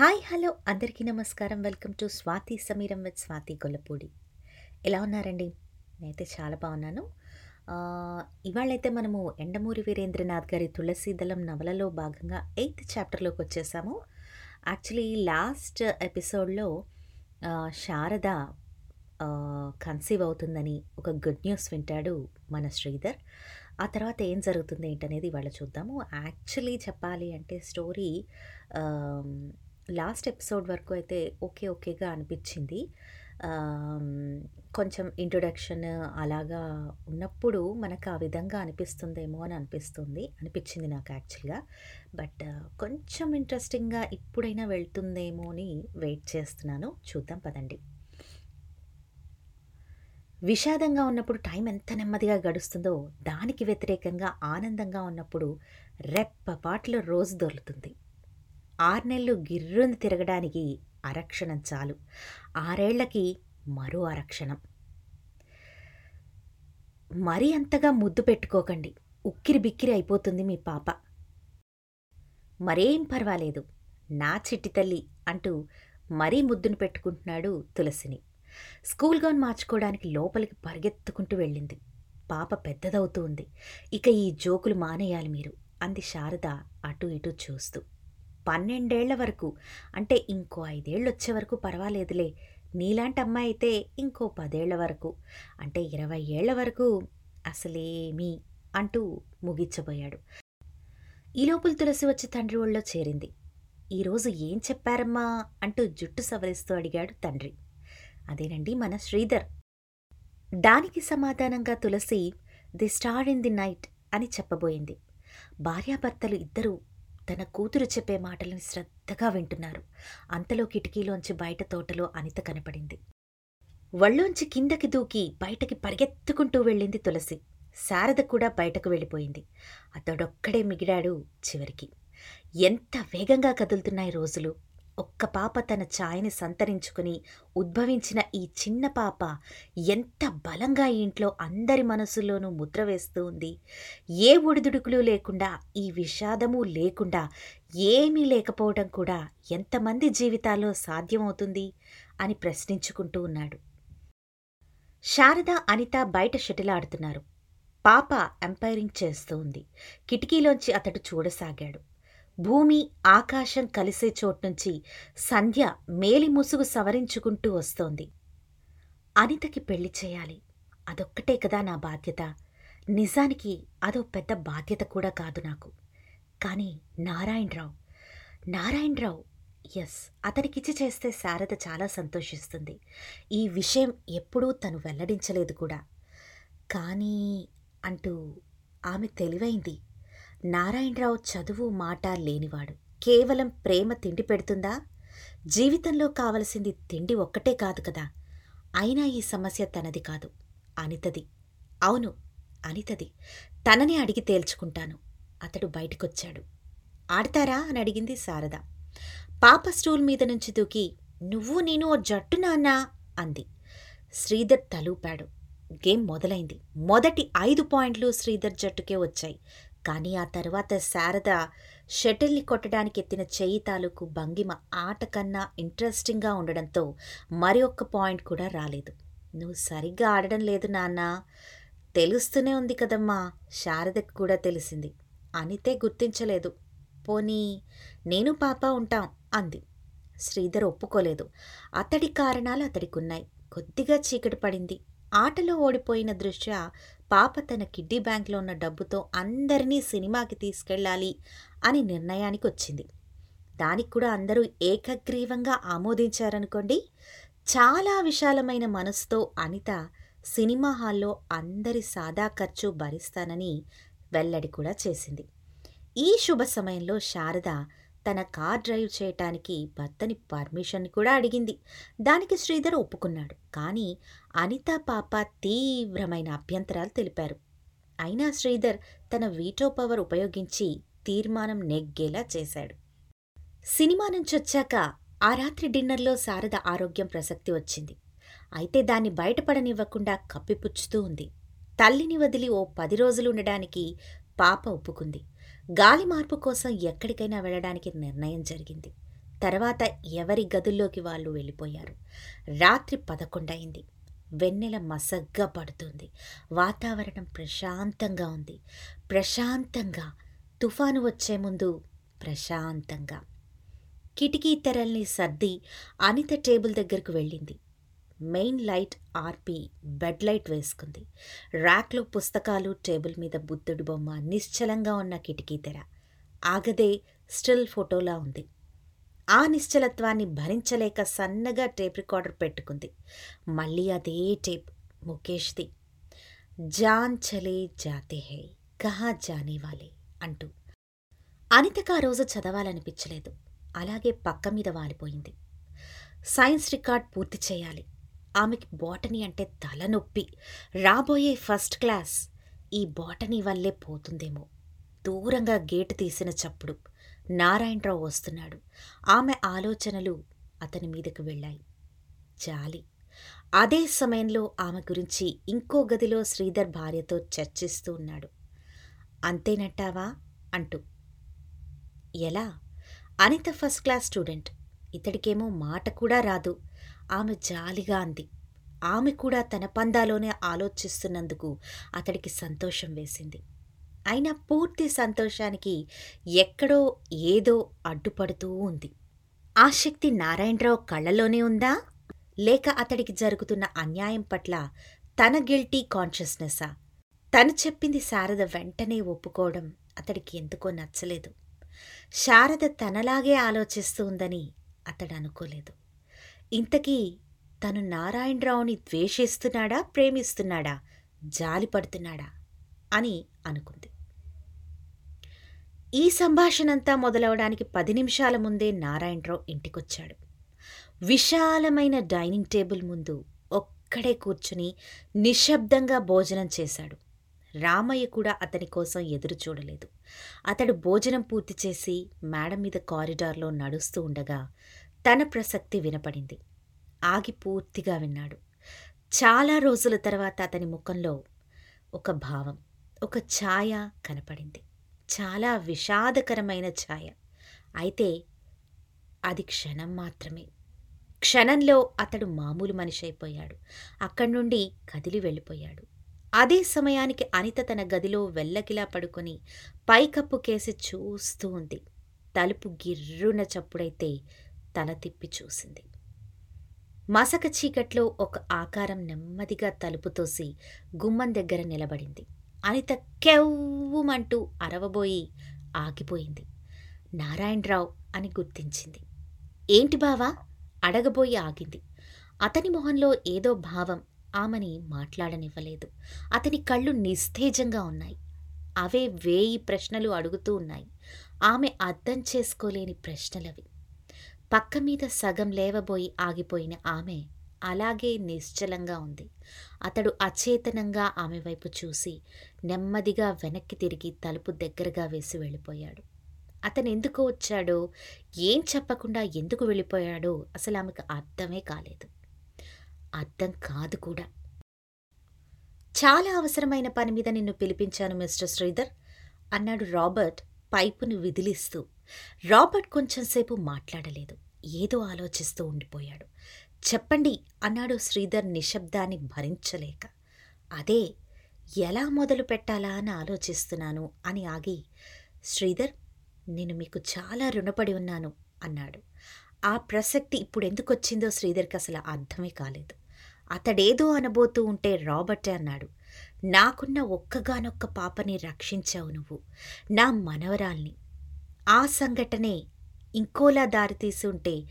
Hi hello. అందరికీ నమస్కారం. Welcome to Swathi Sameeram with Swathi Gollapudi. ఎలా ఉన్నారండి? నేనైతే చాలా బాగున్నాను. ఇవాళైతే మనము ఎండమూరి వీరేంద్రనాథ్ గారి తులసీదళం నవలలో భాగంగా ఎయిత్ చాప్టర్లోకి వచ్చేసాము. యాక్చువల్లీ లాస్ట్ ఎపిసోడ్లో శారద కన్సీవ్ అవుతుందని ఒక గుడ్ న్యూస్ వింటాడు మన శ్రీధర్. ఆ తర్వాత ఏం జరుగుతుంది ఏంటనేది ఇవాళ చూద్దాము. యాక్చువల్లీ చెప్పాలి అంటే స్టోరీ లాస్ట్ ఎపిసోడ్ వరకు అయితే ఓకే ఓకేగా అనిపించింది. కొంచెం ఇంట్రొడక్షన్ అలాగా ఉన్నప్పుడు మనకు ఆ విధంగా అనిపిస్తుందేమో అని అనిపిస్తుంది అనిపించింది నాకు యాక్చువల్గా. బట్ కొంచెం ఇంట్రెస్టింగ్గా ఇప్పుడైనా వెళ్తుందేమో అని వెయిట్ చేస్తున్నాను. చూద్దాం పదండి. విషాదంగా ఉన్నప్పుడు టైం ఎంత నెమ్మదిగా గడుస్తుందో దానికి వ్యతిరేకంగా ఆనందంగా ఉన్నప్పుడు రెప్పపాట్లో రోజు దొరుకుతుంది. ఆరు నెలలు గిర్రుని తిరగడానికి అరక్షణం చాలు. ఆరేళ్ళకి మరో అరక్షణం మరీ అంతగా ముద్దు పెట్టుకోకండి. ఉక్కిరి బిక్కిరి అయిపోతుంది మీ పాప. మరేం పర్వాలేదు. నా చిట్టి తల్లి అంటూ మరీ ముద్దును పెట్టుకుంటున్నాడు తులసిని. స్కూల్ గౌన్ మార్చుకోవడానికి లోపలికి పరిగెత్తుకుంటూ వెళ్ళింది. పాప పెద్దదవుతూ ఉంది. ఇక ఈ జోకులు మానేయాలి మీరు అంది శారద అటు ఇటు చూస్తూ. పన్నెండేళ్ళ వరకు. అంటే ఇంకో ఐదేళ్ళు వచ్చే వరకు పర్వాలేదులే. నీలాంటి అమ్మాయి అయితే ఇంకో పదేళ్ళ వరకు. అంటే ఇరవై ఏళ్ళ వరకు అసలేమీ అంటూ ముగించబోయాడు. ఈ లోపల తులసి వచ్చి తండ్రి ఒళ్ళో చేరింది. ఈరోజు ఏం చెప్పారమ్మా? అంటూ జుట్టు సవరిస్తూ అడిగాడు తండ్రి. అదేనండి మన శ్రీధర్. దానికి సమాధానంగా Tulasi the star in the night అని చెప్పబోయింది. భార్యాభర్తలు ఇద్దరూ తన కూతురు చెప్పే మాటలను శ్రద్ధగా వింటున్నారు. అంతలో కిటికీలోంచి బయట తోటలో అనిత కనపడింది. వళ్ళోంచి కిందకి దూకి బయటకి పరిగెత్తుకుంటూ వెళ్ళింది తులసి. శారద కూడా బయటకు వెళ్ళిపోయింది. అతడొక్కడే మిగిడాడు చివరికి. ఎంత వేగంగా కదులుతున్నాయి రోజులు. ఒక్క పాప తన ఛాయని సంతరించుకుని ఉద్భవించిన ఈ చిన్న పాప ఎంత బలంగా ఈ ఇంట్లో అందరి మనసుల్లోనూ ముద్ర వేస్తూ ఉంది. ఏ ఒడిదుడుకులు లేకుండా ఈ విషాదము లేకుండా ఏమీ లేకపోవడం కూడా ఎంతమంది జీవితాల్లో సాధ్యమవుతుంది అని ప్రశ్నించుకుంటూ ఉన్నాడు. శారద అనిత బయట షటిల్ ఆడుతున్నారు. పాప ఎంపైరింగ్ చేస్తూ ఉంది. కిటికీలోంచి అతడు చూడసాగాడు. భూమి ఆకాశం కలిసే చోట్నుంచి సంధ్య మేలి ముసుగు సవరించుకుంటూ వస్తోంది. అనితకి పెళ్ళి చేయాలి. అదొక్కటే కదా నా బాధ్యత. నిజానికి అదో పెద్ద బాధ్యత కూడా కాదు నాకు. కానీ నారాయణరావు నారాయణరావు ఎస్ అతనికిచ్చి చేస్తే శారద చాలా సంతోషిస్తుంది. ఈ విషయం ఎప్పుడూ తను వెల్లడించలేదు కూడా. కానీ అంటూ ఆమె తెలివైంది. నారాయణరావు చదువు మాట లేనివాడు. కేవలం ప్రేమ తిండి పెడుతుందా? జీవితంలో కావలసింది తిండి ఒక్కటే కాదు కదా. అయినా ఈ సమస్య తనది కాదు. అనితది. అవును అనితది. తనని అడిగి తేల్చుకుంటాను. అతడు బయటికొచ్చాడు. ఆడతారా? అని అడిగింది శారద. పాప స్టూల్ మీద నుంచి దూకి నువ్వు నేను ఓ జట్టు నాన్నా అంది. శ్రీధర్ తలూపాడు. గేమ్ మొదలైంది. మొదటి ఐదు పాయింట్లు శ్రీధర్ జట్టుకే వచ్చాయి. కానీ ఆ తర్వాత శారద షటిల్ని కొట్టడానికి ఎత్తిన చెయ్యి తాలూకు భంగిమ ఆట కన్నా ఇంట్రెస్టింగ్గా ఉండడంతో మరి ఒక్క పాయింట్ కూడా రాలేదు. నువ్వు సరిగ్గా ఆడడం లేదు నాన్నా. తెలుస్తూనే ఉంది కదమ్మా. శారదకు కూడా తెలిసింది. అనితే గుర్తించలేదు. పోనీ నేను పాప ఉంటాం అంది. శ్రీధర్ ఒప్పుకోలేదు. అతడి కారణాలు అతడికున్నాయి. కొద్దిగా చీకటి పడింది. ఆటలో ఓడిపోయిన దృష్ట్యా పాప తన కిడ్డీ బ్యాంక్లో ఉన్న డబ్బుతో అందరినీ సినిమాకి తీసుకెళ్ళాలి అని నిర్ణయానికి వచ్చింది దానికి కూడా అందరూ ఏకగ్రీవంగా ఆమోదించారనుకోండి చాలా విశాలమైన మనసుతో అనిత సినిమా హాల్లో అందరి సాదా ఖర్చు భరిస్తానని వెల్లడి కూడా చేసింది. ఈ శుభ సమయంలో శారద తన కార్ డ్రైవ్ చేయటానికి భర్తని పర్మిషన్ కూడా అడిగింది. దానికి శ్రీధర్ ఒప్పుకున్నాడు. కానీ అనిత పాప తీవ్రమైన అభ్యంతరాలు తెలిపారు. అయినా శ్రీధర్ తన వీటో పవర్ ఉపయోగించి తీర్మానం నెగ్గేలా చేశాడు. సినిమా నుంచి వచ్చాక ఆ రాత్రి డిన్నర్లో శారద ఆరోగ్యం ప్రసక్తి వచ్చింది. అయితే దాన్ని బయటపడనివ్వకుండా కప్పిపుచ్చుతూ ఉంది. తల్లిని వదిలి ఓ పది రోజులు ఉండడానికి పాప ఒప్పుకుంది. గాలి మార్పు కోసం ఎక్కడికైనా వెళ్ళడానికి నిర్ణయం జరిగింది. తర్వాత ఎవరి గదుల్లోకి వాళ్ళు వెళ్ళిపోయారు. రాత్రి పదకొండయింది. వెన్నెల మసగ్గా పడుతుంది. వాతావరణం ప్రశాంతంగా ఉంది. ప్రశాంతంగా. తుఫాను వచ్చే ముందు ప్రశాంతంగా. కిటికీ తెరల్ని సర్ది అనిత టేబుల్ దగ్గరకు వెళ్ళింది. మెయిన్ లైట్ ఆర్పి బెడ్ లైట్ వేసుకుంది. ర్యాక్లో పుస్తకాలు టేబుల్ మీద బుద్ధుడి బొమ్మ నిశ్చలంగా ఉన్న కిటికీ తెర. ఆగదే స్టిల్ ఫోటోలా ఉంది. ఆ నిశ్చలత్వాన్ని భరించలేక సన్నగా టేప్ రికార్డర్ పెట్టుకుంది. మళ్ళీ అదే టేప్. ముఖేష్ది. జాన్ చలే జాతే హై కహా జానే వాలే అంటూ. అనితకు ఆ రోజు చదవాలనిపించలేదు. అలాగే పక్క మీద వాలిపోయింది. సైన్స్ రికార్డ్ పూర్తి చేయాలి. ఆమెకి బాటనీ అంటే తలనొప్పి. రాబోయే ఫస్ట్ క్లాస్. ఈ బాటనీ వల్లే పోతుందేమో. దూరంగా గేటు తీసిన చప్పుడు. నారాయణరావు వస్తున్నాడు. ఆమె ఆలోచనలు అతని మీదకు వెళ్ళాయి. జాలి. అదే సమయంలో ఆమె గురించి ఇంకో గదిలో శ్రీధర్ భార్యతో చర్చిస్తూ ఉన్నాడు. అంతేనట్టావా అంటూ. ఎలా? Anitha first class student. ఇతడికేమో మాట కూడా రాదు. ఆమె జాలిగా అంది. ఆమె కూడా తన పందాలోనే ఆలోచిస్తున్నందుకు అతడికి సంతోషం వేసింది. అయినా పూర్తి సంతోషానికి ఎక్కడో ఏదో అడ్డుపడుతూ ఉంది. ఆ శక్తి నారాయణరావు కళ్ళలోనే ఉందా? లేక అతడికి జరుగుతున్న అన్యాయం పట్ల తన గిల్టీ కాన్షియస్నెస్సా? తను చెప్పింది శారద వెంటనే ఒప్పుకోవడం అతడికి ఎందుకో నచ్చలేదు. శారద తనలాగే ఆలోచిస్తూ ఉందని అతడు అనుకోలేదు. ఇంతకీ తను నారాయణరావుని ద్వేషిస్తున్నాడా ప్రేమిస్తున్నాడా జాలిపడుతున్నాడా అని అనుకుంది. ఈ సంభాషణంతా మొదలవడానికి పది నిమిషాల ముందే నారాయణరావు ఇంటికొచ్చాడు. విశాలమైన డైనింగ్ టేబుల్ ముందు ఒక్కడే కూర్చుని నిశ్శబ్దంగా భోజనం చేశాడు. రామయ్య కూడా అతని కోసం ఎదురు చూడలేదు. అతడు భోజనం పూర్తి చేసి మేడం మీద కారిడార్లో నడుస్తూ ఉండగా తన ప్రసక్తి వినపడింది. ఆగి పూర్తిగా విన్నాడు. చాలా రోజుల తర్వాత అతని ముఖంలో ఒక భావం ఒక ఛాయ కనపడింది. చాలా విషాదకరమైన ఛాయ. అయితే అది క్షణం మాత్రమే. క్షణంలో అతడు మామూలు మనిషి అయిపోయాడు. అక్కడి నుండి కదిలి వెళ్ళిపోయాడు. అదే సమయానికి అనిత తన గదిలో వెల్లకిలా పడుకొని పైకప్పు కేసి చూస్తూ ఉంది. తలుపు గిర్రున చప్పుడైతే తల తిప్పి చూసింది. మసక చీకట్లో ఒక ఆకారం నెమ్మదిగా తలుపు తోసి గుమ్మం దగ్గర నిలబడింది. అనిత కెవ్వుమంటూ అరవబోయి ఆగిపోయింది. నారాయణరావు అని గుర్తించింది. ఏంటి బావా? అడగబోయి ఆగింది. అతని మొహంలో ఏదో భావం ఆమెని మాట్లాడనివ్వలేదు. అతని కళ్ళు నిస్తేజంగా ఉన్నాయి. అవే వేయి ప్రశ్నలు అడుగుతూ ఉన్నాయి. ఆమె అర్థం చేసుకోలేని ప్రశ్నలవి. పక్క మీద సగం లేవబోయి ఆగిపోయిన ఆమె అలాగే నిశ్చలంగా ఉంది. అతడు అచేతనంగా ఆమె వైపు చూసి నెమ్మదిగా వెనక్కి తిరిగి తలుపు దగ్గరగా వేసి వెళ్ళిపోయాడు. అతను ఎందుకు వచ్చాడో ఏం చెప్పకుండా ఎందుకు వెళ్ళిపోయాడో అసలు ఆమెకు అర్థమే కాలేదు. అర్థం కాదు కూడా. చాలా అవసరమైన పని మీద నిన్ను పిలిపించాను మిస్టర్ శ్రీధర్ అన్నాడు రాబర్ట్ పైపును విదిలిస్తూ. రాబర్ట్ కొంచెంసేపు మాట్లాడలేదు. ఏదో ఆలోచిస్తూ ఉండిపోయాడు. చెప్పండి అన్నాడు శ్రీధర్ నిశ్శబ్దాన్ని భరించలేక. అదే ఎలా మొదలు పెట్టాలా అని ఆలోచిస్తున్నాను అని ఆగి శ్రీధర్ నేను మీకు చాలా రుణపడి ఉన్నాను అన్నాడు. ఆ ప్రసక్తి ఇప్పుడు ఎందుకు వచ్చిందో శ్రీధర్కి అసలు అర్థమే కాలేదు. అతడేదో అనబోతూ ఉంటే రాబర్టే అన్నాడు. నాకున్న ఒక్కగానొక్క పాపని రక్షించావు నువ్వు నా మనవరాల్ని. ఆ సంఘటనే ఇంకోలా దారితీసి ఉంటే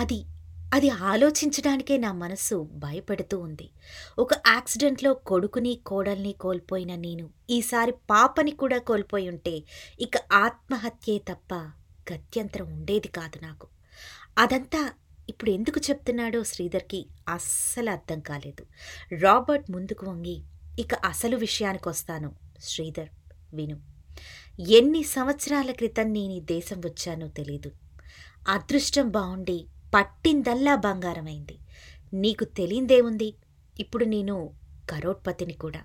అది అది ఆలోచించడానికే నా మనస్సు భయపెడుతూ ఉంది. ఒక యాక్సిడెంట్లో కొడుకుని కోడల్ని కోల్పోయిన నేను ఈసారి పాపని కూడా కోల్పోయి ఉంటే ఇక ఆత్మహత్యే తప్ప గత్యంతరం ఉండేది కాదు నాకు. అదంతా ఇప్పుడు ఎందుకు చెప్తున్నాడో శ్రీధర్కి అస్సలు అర్థం కాలేదు. రాబర్ట్ ముందుకు వంగి ఇక అసలు విషయానికి వస్తాను. శ్రీధర్ విను. ఎన్ని సంవత్సరాల క్రితం నేను ఈ దేశం వచ్చానో తెలీదు. అదృష్టం బాగుండి పట్టిందల్లా బంగారమైంది. నీకు తెలియందేముంది ఇప్పుడు నేను కరోడ్పతిని కూడా.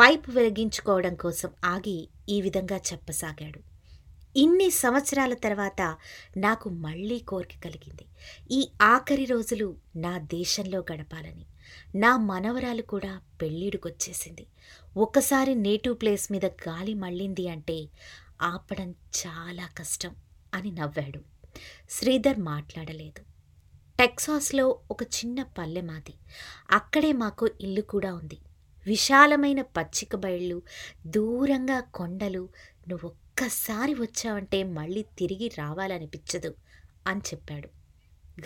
పైప్ వెలిగించుకోవడం కోసం ఆగి ఈ విధంగా చెప్పసాగాడు. ఇన్ని సంవత్సరాల తర్వాత నాకు మళ్ళీ కోరిక కలిగింది. ఈ ఆఖరి రోజులు నా దేశంలో గడపాలని. నా మనవరాలు కూడా పెళ్ళిడుకొచ్చేసింది. ఒకసారి నేటివ్ ప్లేస్ మీద గాలి మళ్ళింది అంటే ఆపడం చాలా కష్టం అని నవ్వాడు. శ్రీధర్ మాట్లాడలేదు. టెక్సాస్లో ఒక చిన్న పల్లె మాది. అక్కడే మాకు ఇల్లు కూడా ఉంది. విశాలమైన పచ్చిక బయళ్ళు దూరంగా కొండలు. నువ్వు ఒక్కసారి వచ్చావంటే మళ్ళీ తిరిగి రావాలనిపించదు అని చెప్పాడు.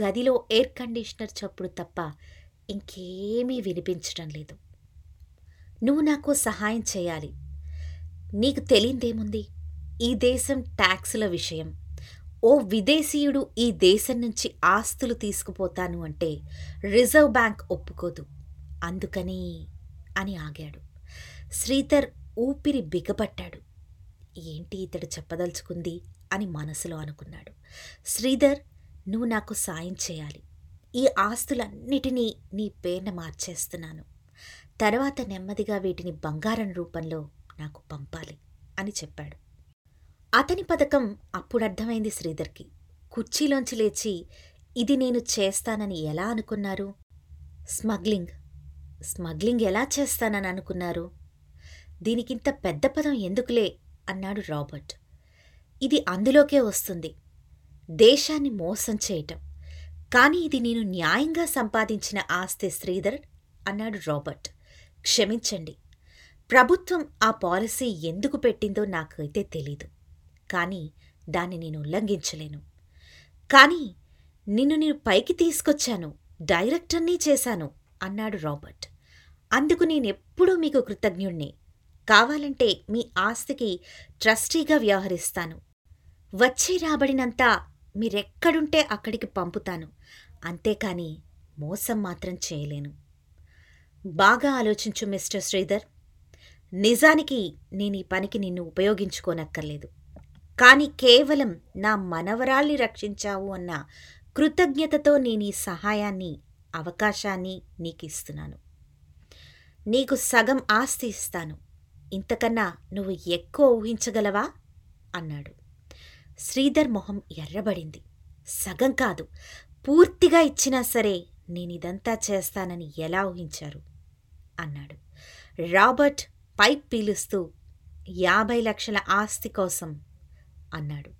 గదిలో ఎయిర్ కండిషనర్ చప్పుడు తప్ప ఇంకేమీ వినిపించడం లేదు. నువ్వు నాకు సహాయం చేయాలి. నీకు తెలియదేముంది? ఈ దేశం ట్యాక్సుల విషయం. ఓ విదేశీయుడు ఈ దేశం నుంచి ఆస్తులు తీసుకుపోతాను అంటే రిజర్వ్ బ్యాంక్ ఒప్పుకోదు. అందుకని అని ఆగాడు. శ్రీధర్ ఊపిరి బిగపట్టాడు. ఏంటి ఇతడు చెప్పదలుచుకుంది అని మనసులో అనుకున్నాడు. శ్రీధర్ నువ్వు నాకు సాయం చేయాలి. ఈ ఆస్తులన్నిటినీ నీ పేరున మార్చేస్తున్నాను. తర్వాత నెమ్మదిగా వీటిని బంగారం రూపంలో నాకు పంపాలి అని చెప్పాడు. అతని పథకం అప్పుడర్థమైంది శ్రీధర్కి. కుర్చీలోంచి లేచి ఇది నేను చేస్తానని ఎలా అనుకున్నారు? స్మగ్లింగ్. స్మగ్లింగ్ ఎలా చేస్తానని అనుకున్నారు? దీనికింత పెద్ద పదం ఎందుకులే? అన్నాడు రాబర్ట్. ఇది అందులోకే వస్తుంది. దేశాన్ని మోసం చేయటం. కానీ ఇది నేను న్యాయంగా సంపాదించిన ఆస్తి శ్రీధర్ అన్నాడు రాబర్ట్. క్షమించండి. ప్రభుత్వం ఆ పాలసీ ఎందుకు పెట్టిందో నాకైతే తెలీదు. కానీ దాన్ని నేను ఉల్లంఘించలేను. కానీ నిన్ను నేను పైకి తీసుకొచ్చాను డైరెక్టర్నీ చేశాను అన్నాడు రాబర్ట్. అందుకు నేనెప్పుడూ మీకు కృతజ్ఞుణ్ణి. కావాలంటే మీ ఆస్తికి ట్రస్టీగా వ్యవహరిస్తాను. వచ్చే రాబడినంతా మీరెక్కడుంటే అక్కడికి పంపుతాను. అంతేకాని మోసం మాత్రం చేయలేను. బాగా ఆలోచించు మిస్టర్ శ్రీధర్. నిజానికి నేను ఈ పనికి నిన్ను ఉపయోగించుకోనక్కర్లేదు. కానీ కేవలం నా మనవరాల్ని రక్షించావు అన్న కృతజ్ఞతతో నేను ఈ సహాయాన్ని అవకాశాన్ని నీకిస్తున్నాను. నీకు సగం ఆస్తి ఇస్తాను. ఇంతకన్నా నువ్వు ఎక్కువ ఊహించగలవా? అన్నాడు. శ్రీధర్ మొహం ఎర్రబడింది. సగం కాదు. పూర్తిగా ఇచ్చినా సరే నేనిదంతా చేస్తానని ఎలా ఊహించారు? అన్నాడు. రాబర్ట్ పైప్ పీలుస్తూ యాభై లక్షల ఆస్తి కోసం అన్నాడు.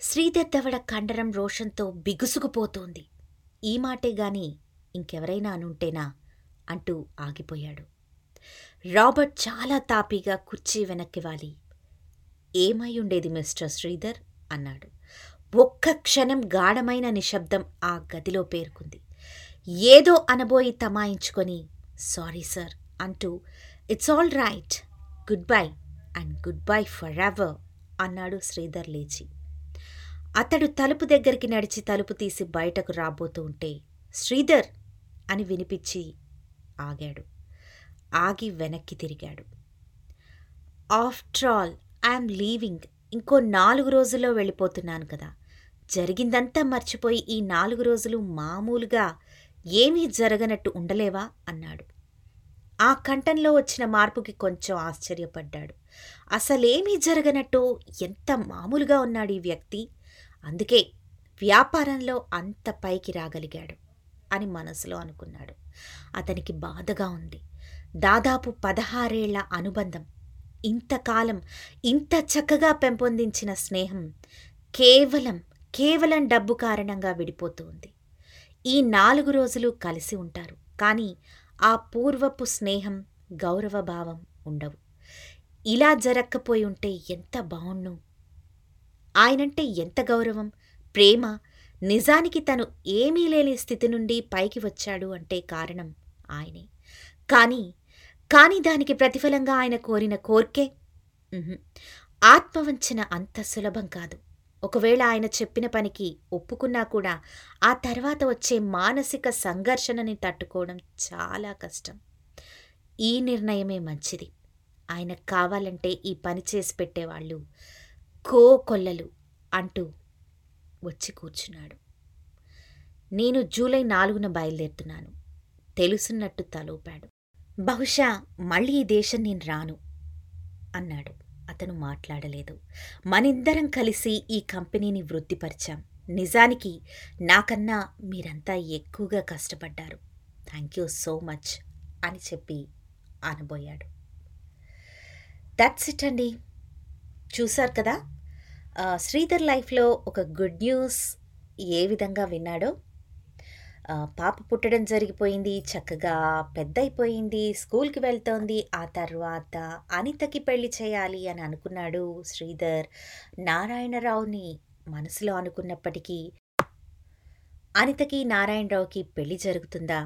శ్రీధర్ దవడ కండరం రోషంతో బిగుసుకుపోతోంది. ఈ మాటే గాని ఇంకెవరైనా అనుంటేనా? అంటూ ఆగిపోయాడు. రాబర్ట్ చాలా తాపీగా కుర్చీ వెనక్కి వాలి. ఏమై ఉండేది మిస్టర్ శ్రీధర్? అన్నాడు. ఒక్క క్షణం గాఢమైన నిశ్శబ్దం ఆ గదిలో పేర్కొంది. ఏదో అనబోయి తమాయించుకొని సారీ సార్ అంటూ it's all right. Goodbye and goodbye forever. అన్నాడు శ్రీధర్ లేచి. అతడు తలుపు దగ్గరికి నడిచి తలుపు తీసి బయటకు రాబోతూ ఉంటే శ్రీధర్! అని వినిపించి ఆగాడు. ఆగి వెనక్కి తిరిగాడు. After all I'm leaving. ఇంకో నాలుగు రోజుల్లో వెళ్ళిపోతున్నాను కదా. జరిగిందంతా మర్చిపోయి ఈ నాలుగు రోజులు మామూలుగా ఏమీ జరగనట్టు ఉండలేవా? అన్నాడు. ఆ కంఠంలో వచ్చిన మార్పుకి కొంచెం ఆశ్చర్యపడ్డాడు. అసలేమీ జరగనట్టు ఎంత మామూలుగా ఉన్నాడు ఈ వ్యక్తి. అందుకే వ్యాపారంలో అంత పైకి రాగలిగాడు అని మనసులో అనుకున్నాడు. అతనికి బాధగా ఉంది. దాదాపు పదహారేళ్ళ అనుబంధం. ఇంతకాలం ఇంత చక్కగా పెంపొందించిన స్నేహం కేవలం కేవలం డబ్బు కారణంగా విడిపోతూ ఉంది. ఈ నాలుగు రోజులు కలిసి ఉంటారు. కానీ ఆ పూర్వపు స్నేహం గౌరవభావం ఉండవు. ఇలా జరక్కపోయి ఉంటే ఎంత బావుణ్ణు ఆయనంటే ఎంత గౌరవం ప్రేమ నిజానికి తను ఏమీ లేని స్థితి నుండి పైకి వచ్చాడు అంటే కారణం ఆయనే. కానీ కానీ దానికి ప్రతిఫలంగా ఆయన కోరిన కోర్కే ఆత్మవంచన అంత సులభం కాదు. ఒకవేళ ఆయన చెప్పిన పనికి ఒప్పుకున్నా కూడా ఆ తర్వాత వచ్చే మానసిక సంఘర్షణని తట్టుకోవడం చాలా కష్టం. ఈ నిర్ణయమే మంచిది. ఆయన కావాలంటే ఈ పని చేసి పెట్టేవాళ్ళు కో కొల్లలు అంటూ వచ్చి కూర్చున్నాడు. నేను జూలై నాలుగున బయలుదేరుతున్నాను. తెలుసున్నట్టు తలూపాడు. బహుశా మళ్ళీ ఈ దేశం నేను రాను అన్నాడు. అతను మాట్లాడలేదు. మనిద్దరం కలిసి ఈ కంపెనీని వృద్ధిపరిచాం. నిజానికి నాకన్నా మీరంతా ఎక్కువగా కష్టపడ్డారు. థ్యాంక్ యూ సో మచ్ అని చెప్పి అనబోయాడు దట్స్ ఇట్ అండి. చూశారు కదా? శ్రీధర్ లైఫ్లో ఒక గుడ్ న్యూస్ ఏ విధంగా విన్నాడో పాప పుట్టడం జరిగిపోయింది చక్కగా పెద్ద అయిపోయింది స్కూల్కి వెళ్తోంది ఆ తర్వాత అనితకి పెళ్ళి చేయాలి అని అనుకున్నాడు శ్రీధర్. నారాయణరావుని మనసులో అనుకున్నప్పటికీ అనితకి నారాయణరావుకి పెళ్ళి జరుగుతుందా?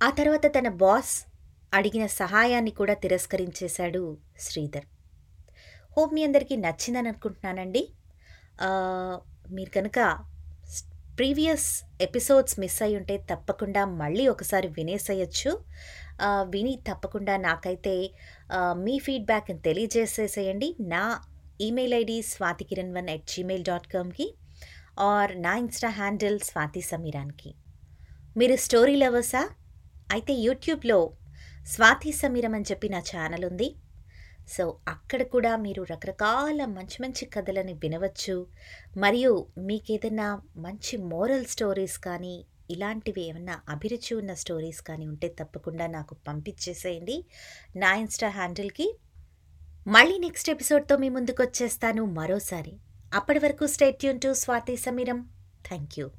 ఆ తర్వాత తన బాస్ అడిగిన సహాయాన్ని కూడా తిరస్కరించేశాడు శ్రీధర్. హోప్ మీ అందరికీ నచ్చిందని అనుకుంటున్నానండి మీరు కనుక ప్రీవియస్ ఎపిసోడ్స్ మిస్ అయి ఉంటే తప్పకుండా మళ్ళీ ఒకసారి వినేసేయచ్చు. విని తప్పకుండా నాకైతే మీ ఫీడ్బ్యాక్ని తెలియజేసేసేయండి. నా email ID Swathi Kiran one at Gmail dot కామ్కి or నా ఇన్స్టా హ్యాండిల్ స్వాతి సమీరాన్కి మీరు స్టోరీ లవర్సా? అయితే యూట్యూబ్లో స్వాతి సమీరం అని చెప్పి నా ఛానల్ ఉంది. సో అక్కడ కూడా మీరు రకరకాల మంచి మంచి కథలని వినవచ్చు. మరియు మీకేదైనా మంచి మోరల్ స్టోరీస్ కానీ ఇలాంటివి ఏమన్నా అభిరుచి ఉన్న స్టోరీస్ కానీ ఉంటే తప్పకుండా నాకు పంపించేసేయండి. నా ఇన్స్టా హ్యాండిల్కి మళ్ళీ నెక్స్ట్ ఎపిసోడ్తో మీ ముందుకు వచ్చేస్తాను మరోసారి. అప్పటి వరకు stay tuned to Swathi Sameeram thank you